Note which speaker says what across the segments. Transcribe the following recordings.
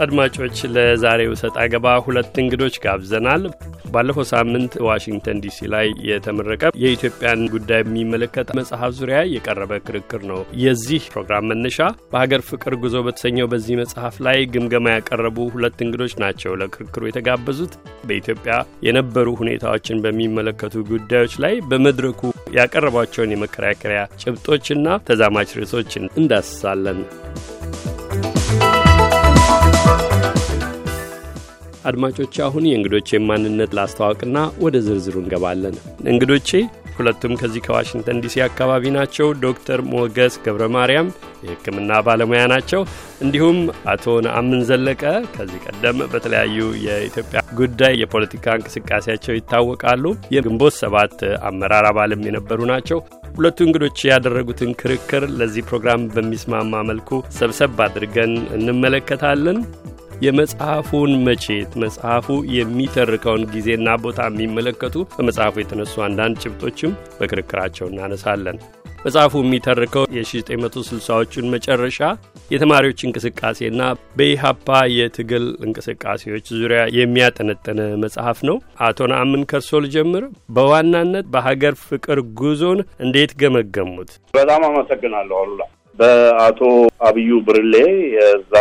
Speaker 1: አድማጮች ለዛሬው ሰጥ አገባ ሁለት እንግዶች ጋብዘናል። ባለፈው ሳምንት ዋሽንግተን ዲሲ ላይ የተመረቀ የኢትዮጵያን ጉዳይ የሚመለከት መጽሐፍ ዙሪያ የቀረበ ክርክር ነው የዚህ ፕሮግራም መነሻ። በሀገር ፍቅር ጉዞ በተሰኘው በዚህ መጽሐፍ ላይ ግምገማ ያቀረቡ ሁለት እንግዶች ናቸው ለክርክሩ የተጋበዙት። በኢትዮጵያ የነበሩ ሁኔታዎችን በሚመለከቱ ጉዳዮች ላይ በመድረኩ ያቀረቧቸውን የመከራከሪያ ጭብጦችና ተዛማች ርዕሶችን እንዳስሳለን። አድማጮቼ አሁን የእንግዶቼን ማንነት ላስተዋወቅና ወደ ዝርዝሩ እንገባለን። እንግዶቼ ሁለቱም ከዚህ ከዋሽንግተን ዲሲ አካባቢ ናቸው። ዶክተር ሞገስ ገብረ ማርያም የሕክምና ባለሙያ ናቸው። እንዲሁም አቶ ነአምን ዘለቀ ከዚህ ቀደም በተለያዩ የኢትዮጵያ ጉዳይ የፖለቲካ እንቅስቃሴያቸው ይታወቃሉ። የግንቦት ሰባት አመራር አባልም የነበሩ ናቸው። ሁለቱ እንግዶች ያደረጉትን ክርክር ለዚህ ፕሮግራም በሚስማማ መልኩ ሰብሰብ አድርገን እንመለከታለን። የመጽሐፉን መቼት መጽሐፉ የሚተርከውን ጊዜና ቦታ የሚመለከቱ በመጽሐፉ የተነሱ አንዳንድ ጭብጦችም በክርክራቸው እናነሳለን። መጽሐፉ የሚተርከው የ1960ዎቹን መጨረሻ የተማሪዎች እንቅስቃሴና በኢሃፓ የትግል እንቅስቃሴዎች ዙሪያ የሚያጠነጠነ መጽሐፍ ነው። አቶ ነአምን ከርሶ ልጀምር። በዋናነት በሀገር ፍቅር ጉዞን እንዴት ገመገሙት?
Speaker 2: በጣም አመሰግናለሁ አሉላ። በአቶ አብዩ ብርሌ የዛ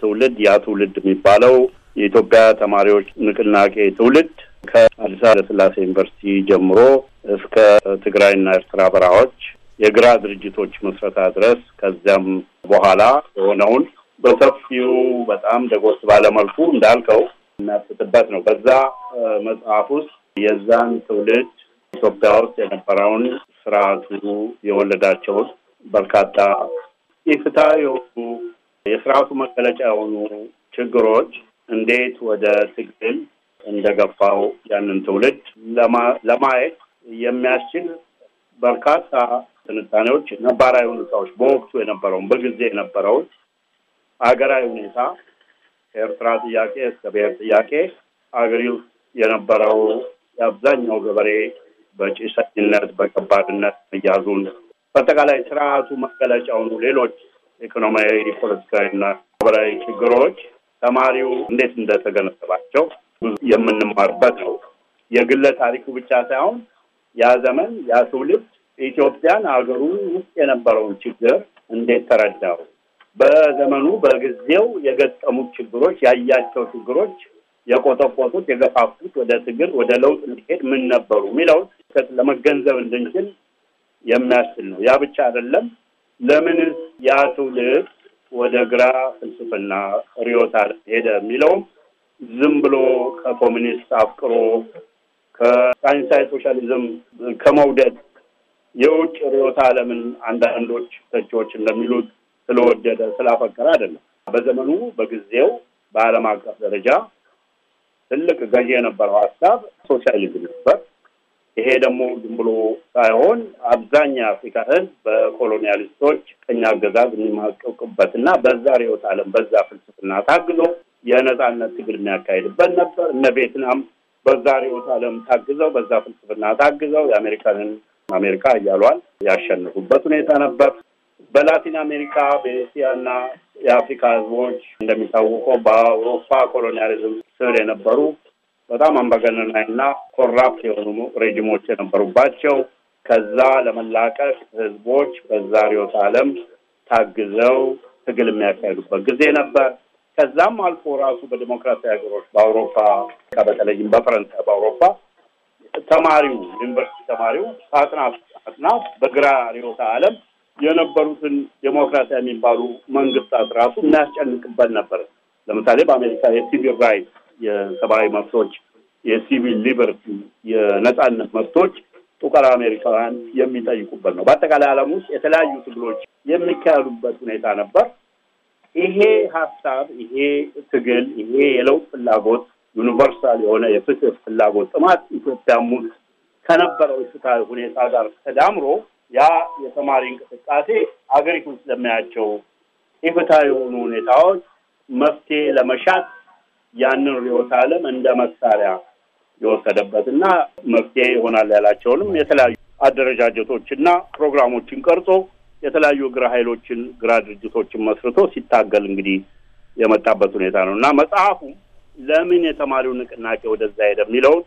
Speaker 2: ትውልድ ያ ትውልድ የሚባለው የኢትዮጵያ ተማሪዎች ንቅናቄ ትውልድ ከአዲስ አበባ ስላሴ ዩኒቨርሲቲ ጀምሮ እስከ ትግራይና ኤርትራ በረሃዎች የግራ ድርጅቶች ምስረታ ድረስ ከዚያም በኋላ የሆነውን በሰፊው በጣም ደጎስ ባለመልኩ እንዳልከው የሚያስትበት ነው። በዛ መጽሐፍ ውስጥ የዛን ትውልድ ኢትዮጵያ ውስጥ የነበረውን ስርዓቱ የወለዳቸውን በርካታ ኢፍትሐዊ የሆኑ የስርዓቱ መገለጫ የሆኑ ችግሮች እንዴት ወደ ትግል እንደገፋው ያንን ትውልድ ለማየት የሚያስችል በርካታ ትንታኔዎች፣ ነባራዊ ሁኔታዎች፣ በወቅቱ የነበረውን በጊዜ የነበረውን ሀገራዊ ሁኔታ ከኤርትራ ጥያቄ እስከ ብሔር ጥያቄ አገሪ ውስጥ የነበረው የአብዛኛው ገበሬ በጭሰኝነት በከባድነት መያዙን በአጠቃላይ ስርዓቱ መገለጫ የሆኑ ሌሎች ኢኮኖሚያዊ፣ ፖለቲካዊና ማህበራዊ ችግሮች ተማሪው እንዴት እንደተገነዘባቸው የምንማርበት ነው። የግለ ታሪኩ ብቻ ሳይሆን ያ ዘመን ያ ትውልድ ኢትዮጵያን ሀገሩ ውስጥ የነበረውን ችግር እንዴት ተረዳው፣ በዘመኑ በጊዜው የገጠሙት ችግሮች ያያቸው ችግሮች የቆጠቆጡት የገፋፉት ወደ ትግል ወደ ለውጥ እንዲሄድ ምን ነበሩ የሚለውን ለመገንዘብ እንድንችል የሚያስችል ነው። ያ ብቻ አይደለም። ለምንስ ያ ትውልድ ወደ ግራ ፍልስፍና ርዕዮተ ዓለም ሄደ የሚለውም ዝም ብሎ ከኮሚኒስት አፍቅሮ ከሳይንሳዊ ሶሻሊዝም ከመውደድ የውጭ ርዕዮተ ዓለምን አንዳንዶች ተቺዎች እንደሚሉት ስለወደደ ስላፈቀረ አይደለም። በዘመኑ በጊዜው በዓለም አቀፍ ደረጃ ትልቅ ገዢ የነበረው ሀሳብ ሶሻሊዝም ነበር። ይሄ ደግሞ ዝም ብሎ ሳይሆን አብዛኛው የአፍሪካ ሕዝብ በኮሎኒያሊስቶች ቅኝ አገዛዝ የሚማቀቅበት እና በዛ ርዕዮተ ዓለም በዛ ፍልስፍና ታግዞ የነጻነት ትግል የሚያካሂድበት ነበር። እነ ቬትናም በዛ ርዕዮተ ዓለም ታግዘው በዛ ፍልስፍና ታግዘው የአሜሪካንን አሜሪካን አህሏል ያሸንፉበት ሁኔታ ነበር። በላቲን አሜሪካ በኤስያና የአፍሪካ ሕዝቦች እንደሚታወቀው በአውሮፓ ኮሎኒያሊዝም ስር የነበሩ በጣም አምባገነናዊና corrupt የሆኑ regime ኦች የነበሩባቸው ከዛ ለመላቀቅ ህዝቦች በዛ ርዕዮተ ዓለም ታግዘው ትግል የሚያካሂዱበት ጊዜ ነበር። ከዛም አልፎ ራሱ በዲሞክራሲያዊ ሀገሮች በአውሮፓ በተለይም በፈረንሳይ በአውሮፓ ተማሪው ዩኒቨርሲቲ ተማሪው አጥናፍ አጥናፍ በግራ ርዕዮተ ዓለም የነበሩትን ዴሞክራሲያዊ የሚባሉ መንግስታት ራሱ የሚያስጨንቅበት ነበር። ለምሳሌ በአሜሪካ የ civil right የሰብአዊ መብቶች፣ የ civil liberty፣ የነጻነት መብቶች ጥቁር አሜሪካውያን የሚጠይቁበት ነው። በአጠቃላይ ዓለም ውስጥ የተለያዩ ትግሎች የሚካሄዱበት ሁኔታ ነበር። ይሄ ሀሳብ፣ ይሄ ትግል፣ ይሄ የለውጥ ፍላጎት ዩኒቨርሳል የሆነ የፍትህ ፍላጎት ጥማት ኢትዮጵያም ውስጥ ከነበረው ፍትሃዊ ሁኔታ ጋር ተዳምሮ ያ የተማሪ እንቅስቃሴ አገሪቱ ውስጥ ኢፍትሃዊ የሆኑ ሁኔታዎች መፍትሄ ለመሻት ያንን ርዕዮተ ዓለም እንደ መሳሪያ የወሰደበት እና መፍትሄ ይሆናል ያላቸውንም የተለያዩ አደረጃጀቶችና ፕሮግራሞችን ቀርጾ የተለያዩ ግራ ኃይሎችን ግራ ድርጅቶችን መስርቶ ሲታገል እንግዲህ የመጣበት ሁኔታ ነው እና መጽሐፉ ለምን የተማሪው ንቅናቄ ወደዛ ሄደ የሚለውን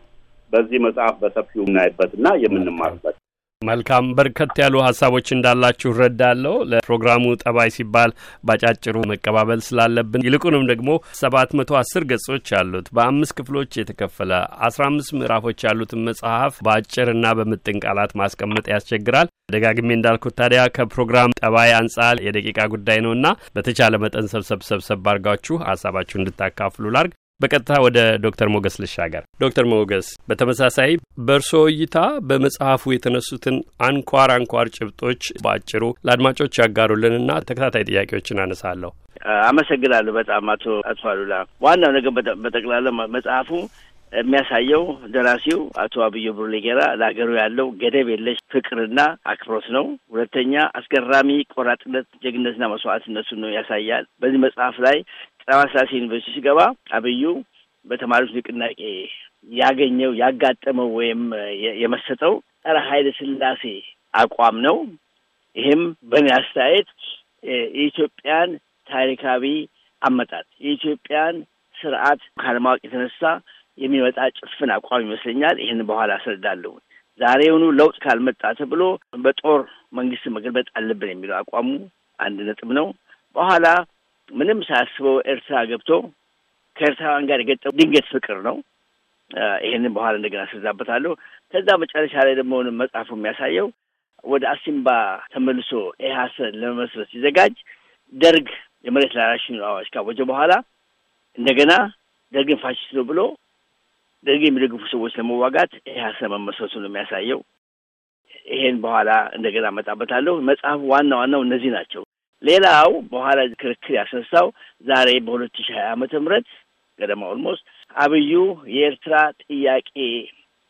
Speaker 2: በዚህ መጽሐፍ በሰፊው የምናይበት እና የምንማርበት
Speaker 1: መልካም በርከት ያሉ ሀሳቦች እንዳላችሁ እረዳለሁ። ለፕሮግራሙ ጠባይ ሲባል ባጫጭሩ መቀባበል ስላለብን ይልቁንም ደግሞ ሰባት መቶ አስር ገጾች ያሉት በአምስት ክፍሎች የተከፈለ አስራ አምስት ምዕራፎች ያሉትን መጽሐፍ በአጭርና በምጥን ቃላት ማስቀመጥ ያስቸግራል። ደጋግሜ እንዳልኩት ታዲያ ከፕሮግራም ጠባይ አንጻር የደቂቃ ጉዳይ ነውና በተቻለ መጠን ሰብሰብ ሰብሰብ አድርጋችሁ ሀሳባችሁ እንድታካፍሉ ላርግ። በቀጥታ ወደ ዶክተር ሞገስ ልሻገር። ዶክተር ሞገስ በተመሳሳይ በእርስዎ እይታ በመጽሐፉ የተነሱትን አንኳር አንኳር ጭብጦች በአጭሩ ለአድማጮች ያጋሩልንና ተከታታይ ጥያቄዎችን አነሳለሁ።
Speaker 3: አመሰግናለሁ በጣም አቶ አቶ አሉላ። ዋናው ነገር በጠቅላላ መጽሐፉ የሚያሳየው ደራሲው አቶ አብዮ ብሩሌ ጌራ ለሀገሩ ያለው ገደብ የለሽ ፍቅርና አክብሮት ነው። ሁለተኛ አስገራሚ ቆራጥነት፣ ጀግነትና መስዋዕትነቱን ነው ያሳያል። በዚህ መጽሐፍ ላይ ጸባ ስላሴ ዩኒቨርሲቲ ሲገባ አብዩ በተማሪዎች ንቅናቄ ያገኘው ያጋጠመው ወይም የመሰጠው ጸረ ኃይለ ሥላሴ አቋም ነው። ይህም በእኔ አስተያየት የኢትዮጵያን ታሪካዊ አመጣጥ የኢትዮጵያን ስርዓት ካለማወቅ የተነሳ የሚመጣ ጭፍን አቋም ይመስለኛል። ይህን በኋላ አስረዳለሁ። ዛሬውኑ ለውጥ ካልመጣ ተብሎ በጦር መንግስት መገልበጥ አለብን የሚለው አቋሙ አንድ ነጥብ ነው። በኋላ ምንም ሳያስበው ኤርትራ ገብቶ ከኤርትራውያን ጋር የገጠመው ድንገት ፍቅር ነው። ይህንን በኋላ እንደገና አስረዳበታለሁ። ከዛ መጨረሻ ላይ ደግሞ መጽሐፉ የሚያሳየው ወደ አሲምባ ተመልሶ ኢህአሰን ለመመስረት ሲዘጋጅ ደርግ የመሬት ላራሽን አዋጅ ካወጀ በኋላ እንደገና ደርግን ፋሽስት ነው ብሎ ደርግ የሚደግፉ ሰዎች ለመዋጋት ኢህአሰን መመስረቱ ነው የሚያሳየው። ይሄን በኋላ እንደገና እመጣበታለሁ። መጽሐፉ ዋና ዋናው እነዚህ ናቸው። ሌላው በኋላ ክርክር ያስነሳው ዛሬ በሁለት ሺህ ሀያ ዓመተ ምህረት ገደማ almost አብዩ የኤርትራ ጥያቄ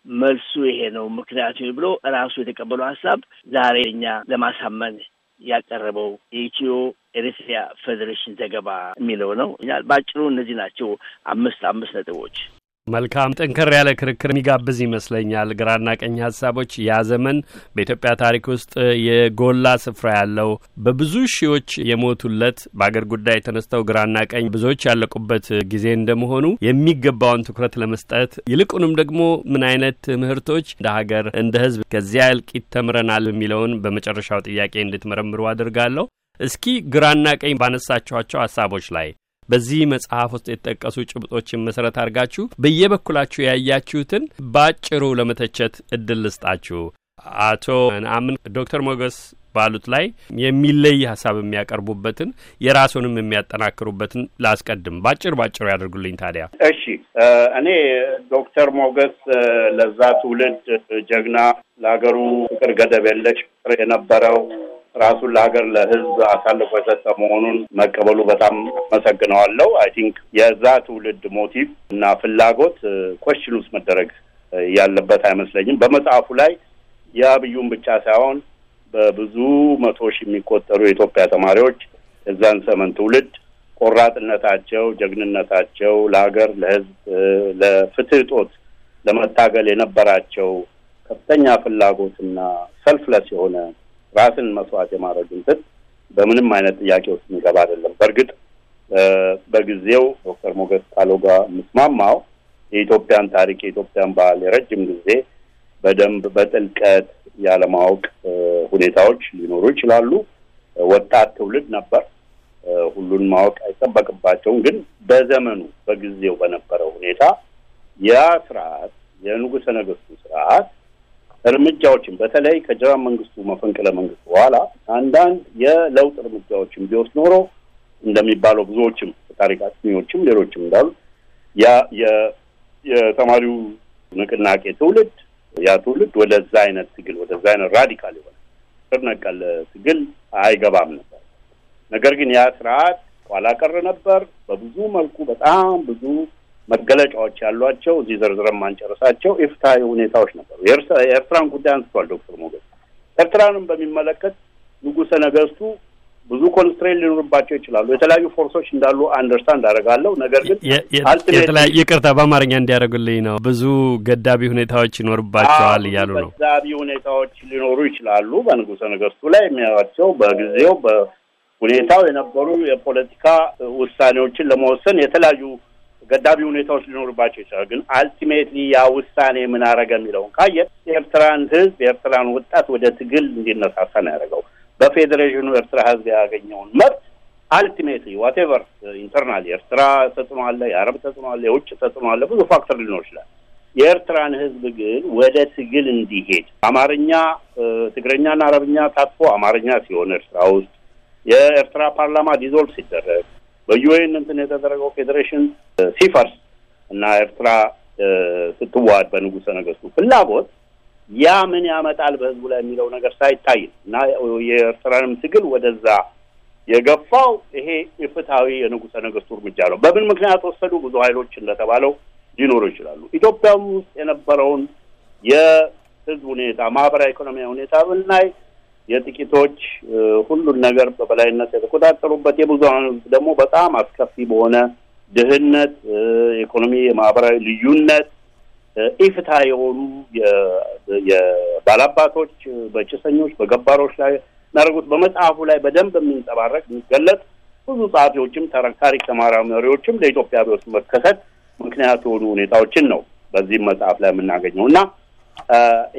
Speaker 3: መልሱ ይሄ ነው ምክንያቱ ብሎ ራሱ የተቀበለው ሀሳብ ዛሬ እኛ ለማሳመን ያቀረበው የኢትዮ ኤሪትሪያ ፌዴሬሽን ዘገባ የሚለው ነው። በአጭሩ እነዚህ ናቸው አምስት አምስት ነጥቦች።
Speaker 1: መልካም ጠንከር ያለ ክርክር የሚጋብዝ ይመስለኛል። ግራና ቀኝ ሀሳቦች ያ ዘመን በኢትዮጵያ ታሪክ ውስጥ የጎላ ስፍራ ያለው በብዙ ሺዎች የሞቱለት በአገር ጉዳይ ተነስተው ግራና ቀኝ ብዙዎች ያለቁበት ጊዜ እንደመሆኑ የሚገባውን ትኩረት ለመስጠት ይልቁንም ደግሞ ምን አይነት ትምህርቶች እንደ ሀገር እንደ ሕዝብ ከዚያ እልቂት ተምረናል የሚለውን በመጨረሻው ጥያቄ እንድትመረምሩ አድርጋለሁ። እስኪ ግራና ቀኝ ባነሳችኋቸው ሀሳቦች ላይ በዚህ መጽሐፍ ውስጥ የተጠቀሱ ጭብጦችን መሰረት አድርጋችሁ በየበኩላችሁ ያያችሁትን በአጭሩ ለመተቸት እድል ልስጣችሁ። አቶ ነአምን ዶክተር ሞገስ ባሉት ላይ የሚለይ ሀሳብ የሚያቀርቡበትን የራሱንም የሚያጠናክሩበትን ላስቀድም። ባጭር ባጭሩ ያደርጉልኝ ታዲያ።
Speaker 2: እሺ፣ እኔ ዶክተር ሞገስ ለዛ ትውልድ ጀግና፣ ለሀገሩ ፍቅር ገደብ የለሽ ፍቅር የነበረው ራሱን ለሀገር ለሕዝብ አሳልፎ የሰጠ መሆኑን መቀበሉ በጣም አመሰግነዋለሁ። I think የዛ ትውልድ motive እና ፍላጎት question ውስጥ መደረግ ያለበት አይመስለኝም። በመጽሐፉ ላይ የአብዩን ብቻ ሳይሆን በብዙ መቶ ሺህ የሚቆጠሩ የኢትዮጵያ ተማሪዎች የዛን ዘመን ትውልድ ቆራጥነታቸው፣ ጀግንነታቸው ለሀገር ለሕዝብ ለፍትህ እጦት ለመታገል የነበራቸው ከፍተኛ ፍላጎትና ሰልፍለስ የሆነ ራስን መስዋዕት የማድረግ እንትን በምንም አይነት ጥያቄ ውስጥ የሚገባ አይደለም። በእርግጥ በጊዜው ዶክተር ሞገስ ጋር የምስማማው የኢትዮጵያን ታሪክ የኢትዮጵያን ባህል የረጅም ጊዜ በደንብ በጥልቀት ያለማወቅ ሁኔታዎች ሊኖሩ ይችላሉ። ወጣት ትውልድ ነበር። ሁሉን ማወቅ አይጠበቅባቸውም። ግን በዘመኑ በጊዜው በነበረው ሁኔታ ያ ስርዓት የንጉሠ ነገሥቱ ስርዓት እርምጃዎችን በተለይ ከጀርመን መንግስቱ መፈንቅለ መንግስት በኋላ አንዳንድ የለውጥ እርምጃዎችን ቢወስድ ኖሮ እንደሚባለው ብዙዎችም ታሪክ አጥኚዎችም ሌሎችም እንዳሉት ያ የተማሪው ንቅናቄ ትውልድ ያ ትውልድ ወደዛ አይነት ትግል ወደዛ አይነት radical የሆነ ስር ነቀል ትግል አይገባም ነበር። ነገር ግን ያ ስርዓት ኋላ ቀር ነበር። በብዙ መልኩ በጣም ብዙ መገለጫዎች ያሏቸው እዚህ ዘርዝረን ማንጨርሳቸው ኢፍትሐዊ ሁኔታዎች ነበሩ። የኤርትራን ጉዳይ አንስቷል ዶክተር ሞገስ። ኤርትራንም በሚመለከት ንጉሠ ነገሥቱ ብዙ constraint ሊኖርባቸው ይችላሉ። የተለያዩ force ኦች እንዳሉ understand አደርጋለሁ። ነገር ግን
Speaker 1: የተለያዩ ይቅርታ በአማርኛ እንዲያደርጉልኝ ነው። ብዙ ገዳቢ ሁኔታዎች ይኖርባቸዋል እያሉ ነው።
Speaker 2: ገዳቢ ሁኔታዎች ሊኖሩ ይችላሉ በንጉሠ ነገሥቱ ላይ የሚያዩቸው በጊዜው ሁኔታው የነበሩ የፖለቲካ ውሳኔዎችን ለመወሰን የተለያዩ ገዳቢ ሁኔታዎች ሊኖርባቸው ይችላል። ግን አልቲሜትሊ ያ ውሳኔ ምን አረገ የሚለውን ካየ የኤርትራን ህዝብ የኤርትራን ወጣት ወደ ትግል እንዲነሳሳ ነው ያደረገው። በፌዴሬሽኑ ኤርትራ ህዝብ ያገኘውን መብት ultimately whatever internal የኤርትራ ተጽዕኖ አለ፣ የአረብ ተጽዕኖ አለ፣ የውጭ ተጽዕኖ አለ፣ ብዙ factor ሊኖር ይችላል። የኤርትራን ህዝብ ግን ወደ ትግል እንዲሄድ አማርኛ፣ ትግርኛና አረብኛ ታጥፎ አማርኛ ሲሆን ኤርትራ ውስጥ የኤርትራ ፓርላማ dissolve ሲደረግ በ UN እንትን የተደረገው ፌዴሬሽን ሲፈርስ እና ኤርትራ ስትዋሃድ በንጉሰ ነገስቱ ፍላጎት ያ ምን ያመጣል በህዝቡ ላይ የሚለው ነገር ሳይታይ እና የኤርትራንም ትግል ወደዛ የገፋው ይሄ የፍትሐዊ የንጉሰ ነገስቱ እርምጃ ነው። በምን ምክንያት ወሰዱ? ብዙ ኃይሎች እንደተባለው ሊኖሩ ይችላሉ። ኢትዮጵያም ውስጥ የነበረውን የህዝብ ሁኔታ ማህበራዊ፣ ኢኮኖሚያዊ ሁኔታ ብናይ የጥቂቶች ሁሉን ነገር በበላይነት የተቆጣጠሩበት የብዙሀን ህዝብ ደግሞ በጣም አስከፊ በሆነ ድህነት፣ የኢኮኖሚ የማህበራዊ ልዩነት፣ ኢፍትሐዊ የሆኑ የባላባቶች በጭሰኞች በገባሮች ላይ የሚያደርጉት በመጽሐፉ ላይ በደንብ የሚንጸባረቅ የሚገለጽ ብዙ ጸሐፊዎችም ታሪክ ተመራማሪዎችም ለኢትዮጵያ አብዮት መከሰት ምክንያት የሆኑ ሁኔታዎችን ነው በዚህም መጽሐፍ ላይ የምናገኘው እና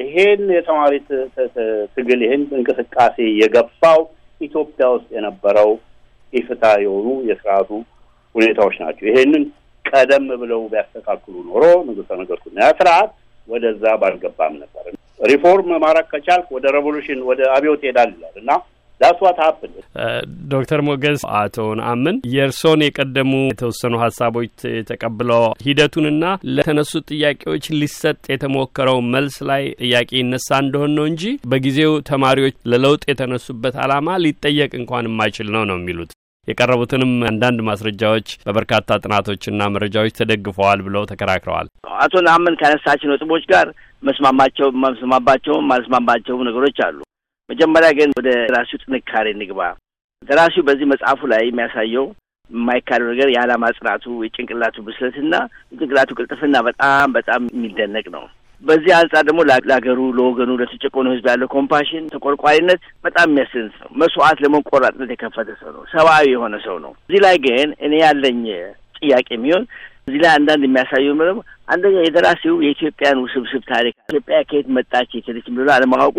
Speaker 2: ይሄን የተማሪ ትግል ይሄን እንቅስቃሴ የገፋው ኢትዮጵያ ውስጥ የነበረው ኢፍትሐዊ የሆኑ የስርዓቱ ሁኔታዎች ናቸው። ይሄንን ቀደም ብለው ቢያስተካክሉ ኖሮ ንጉሠ ነገሥቱና ያ ስርዓት ወደዛ ባልገባም ነበር። ሪፎርም ማድረግ ከቻልክ ወደ revolution ወደ አብዮት ይሄዳል ይላል እና that's what happened
Speaker 1: ዶክተር ሞገስ አቶ ነአምን የእርሶን የቀደሙ የተወሰኑ ሀሳቦች ተቀብለው ሂደቱንና ለተነሱ ጥያቄዎች ሊሰጥ የተሞከረው መልስ ላይ ጥያቄ ይነሳ እንደሆን ነው እንጂ በጊዜው ተማሪዎች ለለውጥ የተነሱበት ዓላማ ሊጠየቅ እንኳን የማይችል ነው ነው የሚሉት የቀረቡትንም አንዳንድ ማስረጃዎች በበርካታ ጥናቶችና መረጃዎች ተደግፈዋል ብለው ተከራክረዋል።
Speaker 3: አቶ ነአምን ካነሳቸው ነጥቦች ጋር መስማማቸው መስማማባቸውም ማልስማማቸውም ነገሮች አሉ። መጀመሪያ ግን ወደ ደራሲው ጥንካሬ እንግባ። ደራሲው በዚህ መጽሐፉ ላይ የሚያሳየው የማይካደው ነገር የዓላማ ጽናቱ፣ የጭንቅላቱ ብስለትና የጭንቅላቱ ቅልጥፍና በጣም በጣም የሚደነቅ ነው። በዚህ አንጻር ደግሞ ለሀገሩ፣ ለወገኑ፣ ለተጨቆኑ ሕዝብ ያለው compassion፣ ተቆርቋሪነት በጣም የሚያስደንቅ ነው። መስዋዕት ለመቆራጥነት የከፈተ ሰው ነው። ሰብአዊ የሆነ ሰው ነው። እዚህ ላይ ግን እኔ ያለኝ ጥያቄ የሚሆን እዚህ ላይ አንዳንድ የሚያሳዩ ምንም አንደኛ የደራሲው የኢትዮጵያን ውስብስብ ታሪክ ኢትዮጵያ ከየት መጣች የትልች ብሎ አለማወቁ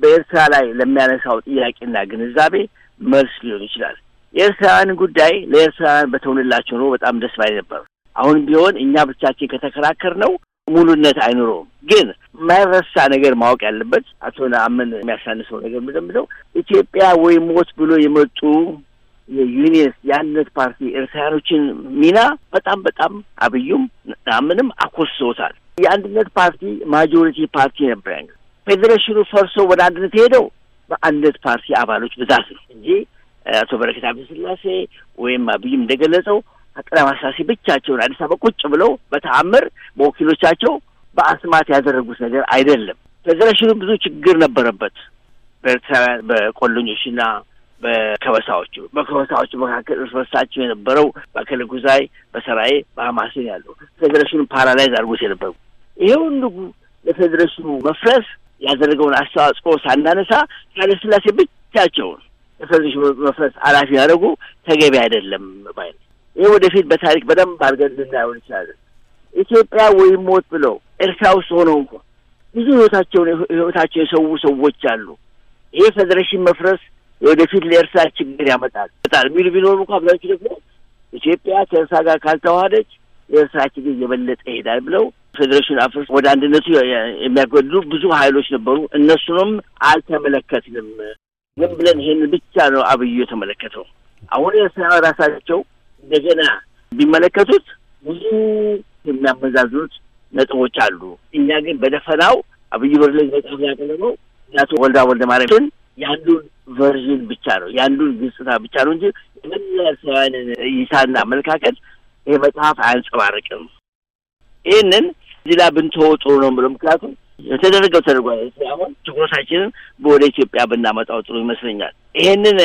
Speaker 3: በኤርትራ ላይ ለሚያነሳው ጥያቄና ግንዛቤ መልስ ሊሆን ይችላል። የኤርትራውያን ጉዳይ ለኤርትራውያን በተውንላቸው ነው በጣም ደስ ባይ ነበር። አሁን ቢሆን እኛ ብቻችን ከተከራከር ነው ሙሉነት አይኖረውም። ግን የማይረሳ ነገር ማወቅ ያለበት አቶ ነአምን የሚያሳንሰው ነገር ምንድነው ኢትዮጵያ ወይ ሞት ብሎ የመጡ የ unionists የአንድነት ፓርቲ ኤርትራያኖችን ሚና በጣም በጣም አብዩም ነአምንም አኮስሰውታል። የአንድነት ፓርቲ majority party ነበር። ያ ፌዴሬሽኑ ፈርሶ ወደ አንድነት የሄደው በአንድነት ፓርቲ አባሎች ብዛት ነው እንጂ አቶ በረከት አብደስላሴ ወይም አብይም እንደገለጸው አጠና ማሳሴ ብቻቸውን አዲስ አበባ ቁጭ ብለው በተአምር በወኪሎቻቸው በአስማት ያደረጉት ነገር አይደለም። ፌዴሬሽኑ ብዙ ችግር ነበረበት በኤርትራውያን በቆለኞችና በከበሳዎቹ በከበሳዎቹ መካከል እርስ በርሳቸው የነበረው በአከለ ጉዛይ፣ በሰራዬ፣ በሀማሴን ያለው ፌዴሬሽኑ paralyze አድርጎት የነበሩ ይሄ ሁሉ ለፌዴሬሽኑ መፍረስ ያደረገውን አስተዋጽኦ ሳናነሳ ኃይለሥላሴ ብቻቸውን ለፌዴሬሽኑ መፍረስ ኃላፊ ያደረጉ ተገቢ አይደለም ባይ ይህ ወደፊት በታሪክ በደንብ አድርገን ልናየው እንችላለን። ኢትዮጵያ ወይም ሞት ብለው ኤርትራ ውስጥ ሆነው እንኳ ብዙ ህይወታቸውን ህይወታቸው የሰው ሰዎች አሉ። ይህ ፌዴሬሽን መፍረስ ወደፊት ለኤርትራ ችግር ያመጣል በጣም የሚሉ ቢኖሩ እንኳ አብዛኞቹ ደግሞ ኢትዮጵያ ከኤርትራ ጋር ካልተዋሃደች የኤርትራ ችግር የበለጠ ይሄዳል ብለው ፌዴሬሽን አፍርስ ወደ አንድነቱ የሚያጎድሉ ብዙ ሀይሎች ነበሩ። እነሱንም አልተመለከትንም። ዝም ብለን ይሄንን ብቻ ነው አብዩ የተመለከተው። አሁን ኤርትራ ራሳቸው እንደገና ቢመለከቱት ብዙ የሚያመዛዝኑት ነጥቦች አሉ። እኛ ግን በደፈናው አብይ በርለ መጽሐፍ ያቀረበው እናቶ ወልዳ ወልደ ማርያምን የአንዱን ቨርዥን ብቻ ነው የአንዱን ገጽታ ብቻ ነው እንጂ የመላ እይታና አመለካከት ይሄ መጽሐፍ አያንጸባርቅም። ይህንን እዚህ ላይ ብንተወው ጥሩ ነው ብሎ ምክንያቱም የተደረገው ተደርጓል። አሁን ትኩረታችንን ወደ ኢትዮጵያ ብናመጣው ጥሩ ይመስለኛል። ይሄንን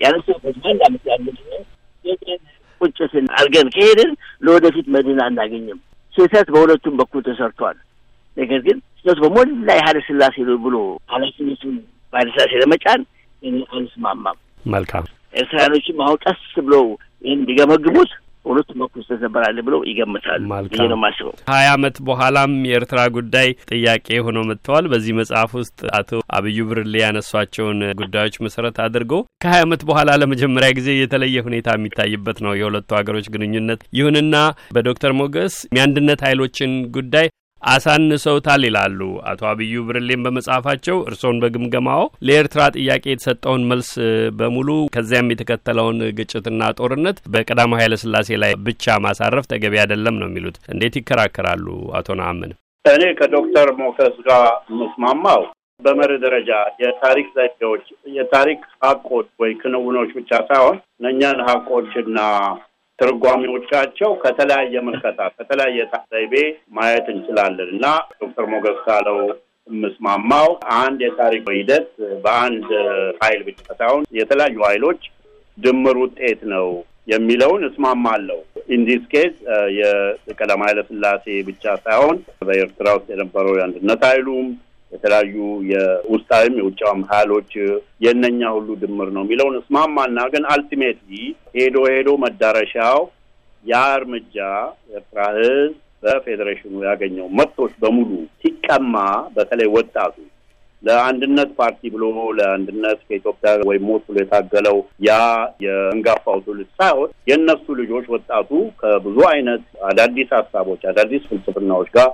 Speaker 3: ያነሳበት አንድ አመት ያለ ቁጭትን አድርገን ከሄድን ለወደፊት መድን አናገኝም። ስህተት በሁለቱም በኩል ተሰርቷል። ነገር ግን ስህተቱ በሞላ የኃይለ ሥላሴ ብሎ ኃላፊነቱን በኃይለ ሥላሴ ለመጫን እኔ አልስማማም።
Speaker 1: መልካም
Speaker 3: ኤርትራያኖችም አሁን ቀስ ብለው ይህን ቢገመግሙት እውነቱ መኩስ ተሰበራለ ብለው ይገምታሉ ብዬ ነው የማስበው።
Speaker 1: ሀያ አመት በኋላም የኤርትራ ጉዳይ ጥያቄ ሆኖ መጥተዋል። በዚህ መጽሐፍ ውስጥ አቶ አብዩ ብርሌ ያነሷቸውን ጉዳዮች መሰረት አድርጎ ከሀያ አመት በኋላ ለመጀመሪያ ጊዜ የተለየ ሁኔታ የሚታይበት ነው የሁለቱ ሀገሮች ግንኙነት። ይሁንና በዶክተር ሞገስ የአንድነት ኃይሎችን ጉዳይ አሳንሰውታል ይላሉ አቶ አብዩ ብርሌም በመጽሐፋቸው። እርስዎን በግምገማው ለኤርትራ ጥያቄ የተሰጠውን መልስ በሙሉ ከዚያም የተከተለውን ግጭትና ጦርነት በቀዳማዊ ኃይለ ሥላሴ ላይ ብቻ ማሳረፍ ተገቢ አይደለም ነው የሚሉት። እንዴት ይከራከራሉ አቶ ነአምን?
Speaker 2: እኔ ከዶክተር ሞከስ ጋር የምስማማው በመርህ ደረጃ የታሪክ ዘዴዎች የታሪክ ሀቆች ወይ ክንውኖች ብቻ ሳይሆን እነኛን ሀቆችና ትርጓሜዎቻቸው ከተለያየ ምልከታ ከተለያየ ዘይቤ ማየት እንችላለን እና ዶክተር ሞገስ ካለው የምስማማው አንድ የታሪክ ሂደት በአንድ ኃይል ብቻ ሳይሆን የተለያዩ ኃይሎች ድምር ውጤት ነው የሚለውን እስማማለሁ። in this case የቀዳማዊ ኃይለ ሥላሴ ብቻ ሳይሆን በኤርትራ ውስጥ የነበረው የአንድነት ኃይሉም የተለያዩ የውስጣዊም የውጫዊም ኃይሎች የእነኛ ሁሉ ድምር ነው የሚለውን እስማማና ግን ultimately ሄዶ ሄዶ መዳረሻው ያ እርምጃ ኤርትራ ሕዝብ በፌዴሬሽኑ ያገኘው መብቶች በሙሉ ሲቀማ በተለይ ወጣቱ ለአንድነት ፓርቲ ብሎ ለአንድነት ከኢትዮጵያ ወይም ሞት ብሎ የታገለው ያ የእንጋፋው ትውልድ ሳይሆን የእነሱ ልጆች ወጣቱ ከብዙ አይነት አዳዲስ ሀሳቦች አዳዲስ ፍልስፍናዎች ጋር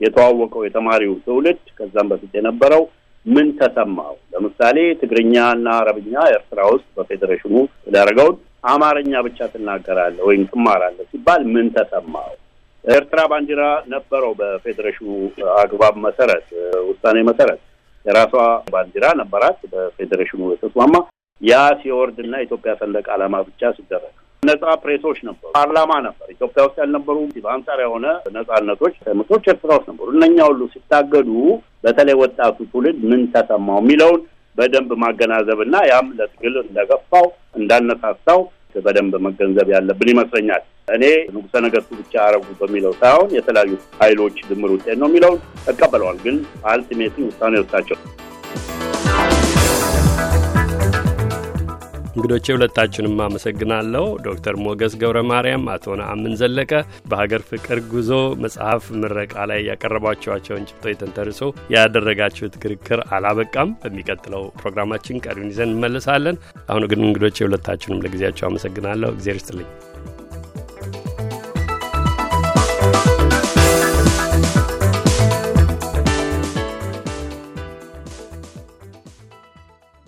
Speaker 2: የተዋወቀው የተማሪው ትውልድ ከዛም በፊት የነበረው ምን ተሰማው? ለምሳሌ ትግርኛና አረብኛ ኤርትራ ውስጥ በፌዴሬሽኑ ያደረገውን አማርኛ ብቻ ትናገራለህ ወይም ትማራለህ ሲባል ምን ተሰማው? ኤርትራ ባንዲራ ነበረው በፌዴሬሽኑ አግባብ መሰረት ውሳኔ መሰረት የራሷ ባንዲራ ነበራት በፌዴሬሽኑ የተስማማ ያ ሲወርድና ኢትዮጵያ ሰንደቅ ዓላማ ብቻ ሲደረግ ነጻ ፕሬሶች ነበሩ። ፓርላማ ነበር። ኢትዮጵያ ውስጥ ያልነበሩ በአንጻር የሆነ ነጻነቶች ምቶች ኤርትራ ውስጥ ነበሩ። እነኛ ሁሉ ሲታገዱ በተለይ ወጣቱ ትውልድ ምን ተሰማው የሚለውን በደንብ ማገናዘብና ያም ለትግል እንደገፋው እንዳነሳሳው በደንብ መገንዘብ ያለብን ይመስለኛል። እኔ ንጉሠ ነገሥቱ ብቻ አረጉ በሚለው ሳይሆን የተለያዩ ኃይሎች ድምር ውጤት ነው የሚለውን እቀበለዋል። ግን አልቲሜትሊ ውሳኔ ወሳቸው
Speaker 1: እንግዶቼ ሁለታችሁንም አመሰግናለሁ። ዶክተር ሞገስ ገብረ ማርያም፣ አቶ ነአምን ዘለቀ በሀገር ፍቅር ጉዞ መጽሐፍ ምረቃ ላይ ያቀረቧቸዋቸውን ጭብጦች ተንተርሶ ያደረጋችሁት ክርክር አላበቃም። በሚቀጥለው ፕሮግራማችን ቀሪውን ይዘን እንመልሳለን። አሁኑ ግን እንግዶቼ ሁለታችሁንም ለጊዜያቸው አመሰግናለሁ። እግዜር ይስጥልኝ።